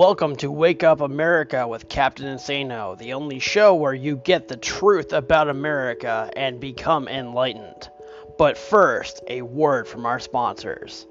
Welcome to Wake Up America with Captain Insano, the only show where you get the truth about America and become enlightened. But first, a word from our sponsors.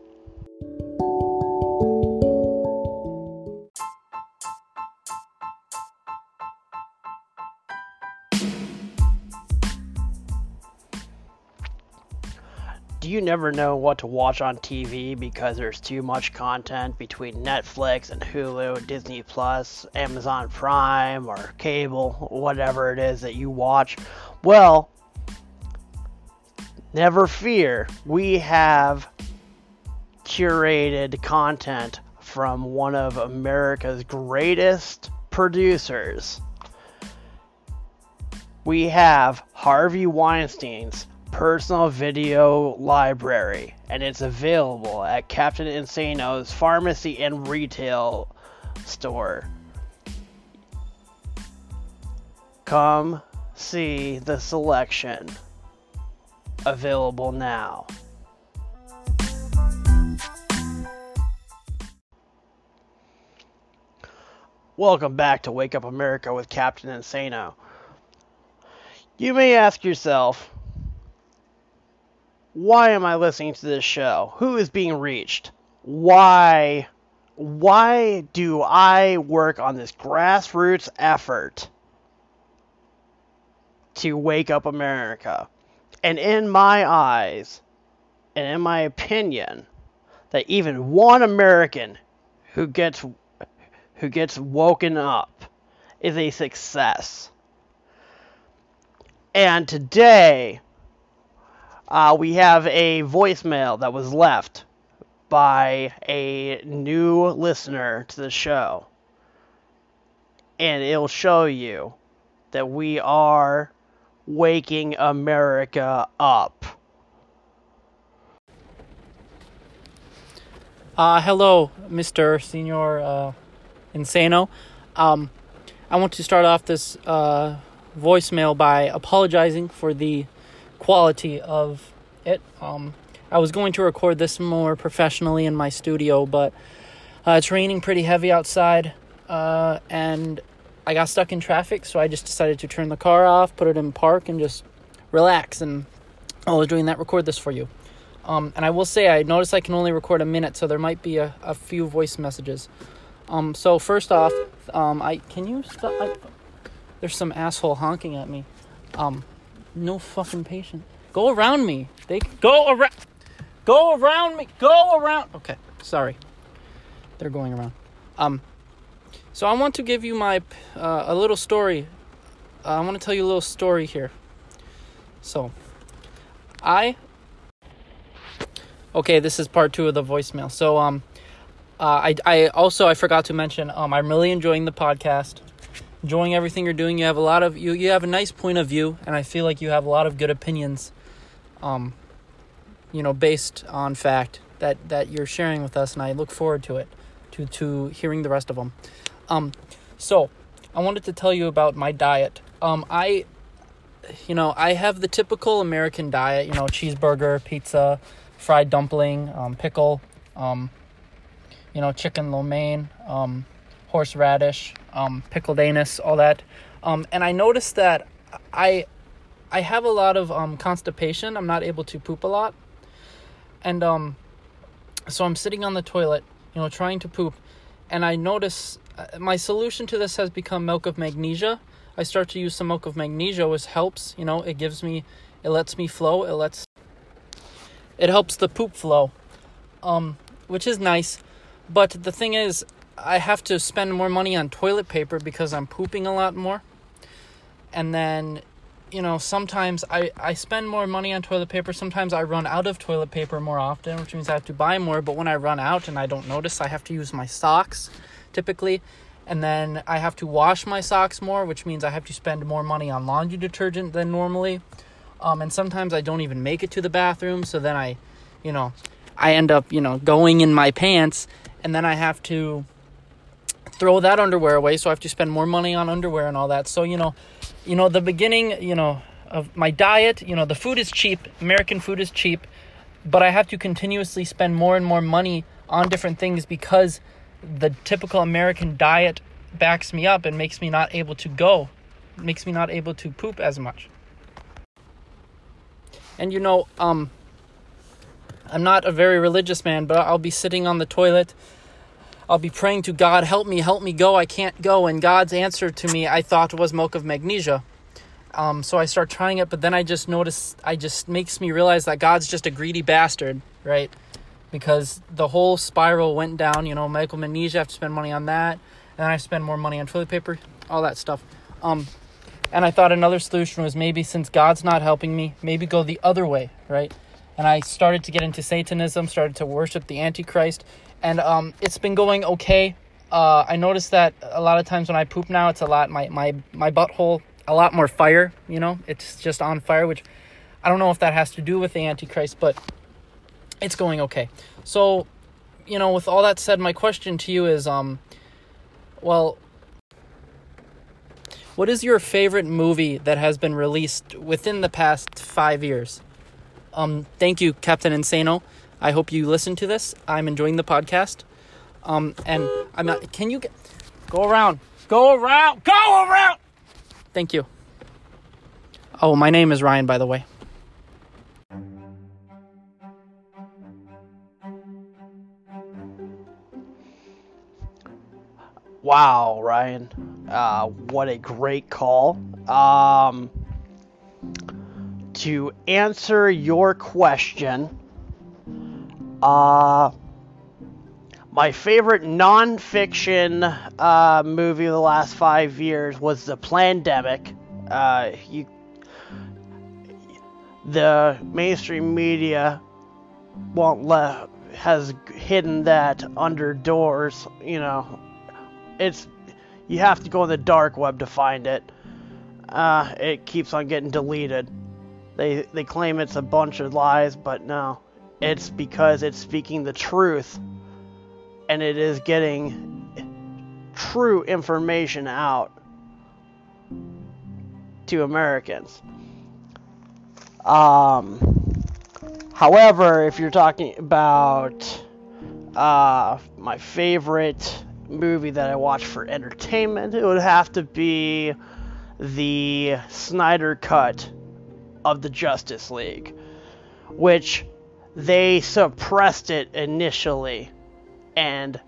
You never know what to watch on TV because there's too much content between Netflix and Hulu, Disney Plus, Amazon Prime, or cable, whatever it is that you watch? Well, never fear. We have curated content from one of America's greatest producers. We have Harvey Weinstein's personal video library, and it's available at Captain Insano's pharmacy and retail store. Come see the selection available now. Welcome back to Wake Up America with Captain Insano. You may ask yourself, why am I listening to this show? Who is being reached? Why why do I work on this grassroots effort to wake up America? And in my eyes, and in my opinion, that even one American who gets who gets woken up is a success. And today, uh, we have a voicemail that was left by a new listener to the show. And it'll show you that we are waking America up. Uh, hello, Mr. Senor uh, Insano. Um, I want to start off this uh, voicemail by apologizing for the quality of it. Um, I was going to record this more professionally in my studio, but uh, it's raining pretty heavy outside, uh, and I got stuck in traffic, so I just decided to turn the car off, put it in park, and just relax. And I was doing that, record this for you. Um, and I will say, I noticed I can only record a minute, so there might be a, a few voice messages. Um, so first off, um, I can you stop? I, there's some asshole honking at me. Um, no fucking patience. Go around me. They go around. Go around me. Go around. Okay, sorry. They're going around. Um, so I want to give you my uh, a little story. Uh, I want to tell you a little story here. So, I. Okay, this is part two of the voicemail. So um, uh, I I also I forgot to mention um I'm really enjoying the podcast enjoying everything you're doing. You have a lot of you you have a nice point of view, and I feel like you have a lot of good opinions. Um, you know, based on fact that that you're sharing with us, and I look forward to it, to to hearing the rest of them. Um, so I wanted to tell you about my diet. Um, I, you know, I have the typical American diet. You know, cheeseburger, pizza, fried dumpling, um, pickle, um, you know, chicken lo mein, um, horseradish, um, pickled anus, all that. Um, and I noticed that I I have a lot of um, constipation. I'm not able to poop a lot, and um, so I'm sitting on the toilet, you know, trying to poop, and I notice uh, my solution to this has become milk of magnesia. I start to use some milk of magnesia, which helps. You know, it gives me, it lets me flow. It lets, it helps the poop flow, um, which is nice. But the thing is, I have to spend more money on toilet paper because I'm pooping a lot more. And then, you know, sometimes I, I spend more money on toilet paper. Sometimes I run out of toilet paper more often, which means I have to buy more. But when I run out and I don't notice, I have to use my socks typically. And then I have to wash my socks more, which means I have to spend more money on laundry detergent than normally. Um, and sometimes I don't even make it to the bathroom. So then I, you know, I end up, you know, going in my pants and then I have to throw that underwear away so i have to spend more money on underwear and all that so you know you know the beginning you know of my diet you know the food is cheap american food is cheap but i have to continuously spend more and more money on different things because the typical American diet backs me up and makes me not able to go, makes me not able to poop as much. And you know, um, I'm not a very religious man, but I'll be sitting on the toilet. I'll be praying to God, help me, help me go. I can't go. And God's answer to me, I thought was milk of magnesia. Um, so I start trying it, but then I just notice, I just makes me realize that God's just a greedy bastard, right? Because the whole spiral went down. You know, medical magnesia, I have to spend money on that, and then I spend more money on toilet paper, all that stuff. Um, and I thought another solution was maybe since God's not helping me, maybe go the other way, right? And I started to get into Satanism, started to worship the Antichrist, and um, it's been going okay. Uh, I noticed that a lot of times when I poop now, it's a lot my my my butthole a lot more fire. You know, it's just on fire, which I don't know if that has to do with the Antichrist, but it's going okay. So, you know, with all that said, my question to you is, um, well, what is your favorite movie that has been released within the past five years? Um, thank you, Captain Insano. I hope you listen to this. I'm enjoying the podcast. Um, and I'm not. Can you get, go around? Go around. Go around. Thank you. Oh, my name is Ryan, by the way. Wow, Ryan. Uh, what a great call. Um, to answer your question, uh, my favorite nonfiction uh, movie of the last five years was The Plandemic. Uh, you, the mainstream media won't let has hidden that under doors. You know, it's you have to go on the dark web to find it. Uh, it keeps on getting deleted. They they claim it's a bunch of lies, but no, it's because it's speaking the truth, and it is getting true information out to Americans. Um, however, if you're talking about uh, my favorite movie that I watch for entertainment, it would have to be the Snyder Cut of the Justice League, which they suppressed it initially, and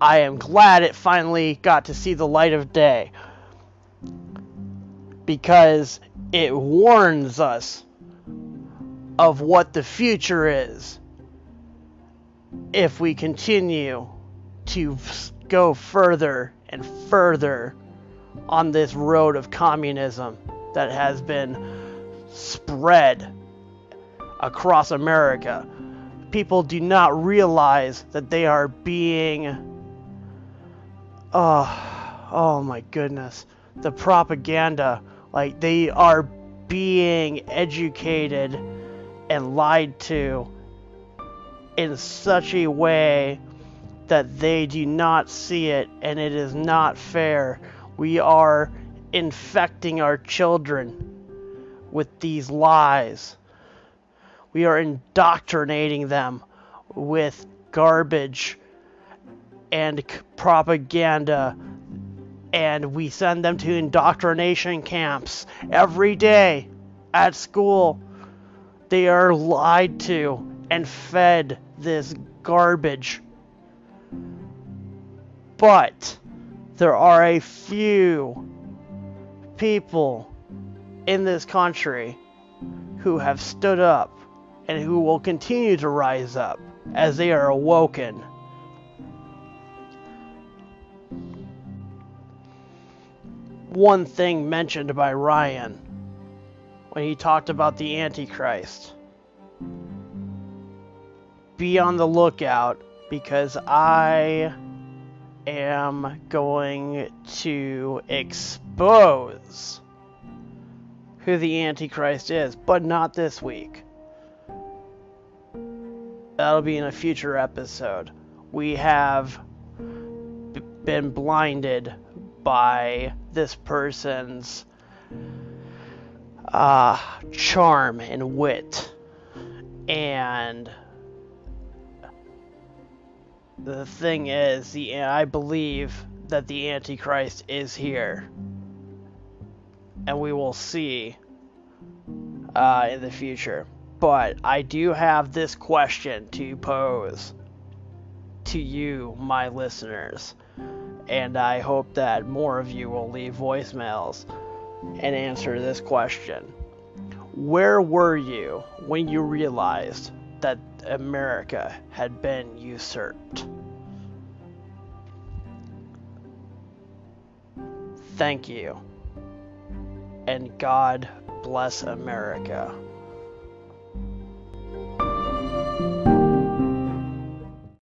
I am glad it finally got to see the light of day because it warns us of what the future is if we continue to go further and further on this road of communism that has been spread across America. People do not realize that they are being. Oh, oh my goodness. The propaganda. Like, they are being educated and lied to in such a way that they do not see it and it is not fair. We are infecting our children with these lies. We are indoctrinating them with garbage and propaganda. And we send them to indoctrination camps every day at school. They are lied to and fed this garbage. But there are a few people in this country who have stood up and who will continue to rise up as they are awoken. One thing mentioned by Ryan when he talked about the Antichrist. Be on the lookout because I am going to expose who the Antichrist is, but not this week. That'll be in a future episode. We have b- been blinded by this person's uh, charm and wit and the thing is, the I believe that the Antichrist is here, and we will see uh, in the future. But I do have this question to pose to you, my listeners, and I hope that more of you will leave voicemails and answer this question. Where were you when you realized that America had been usurped? Thank you. And God bless America.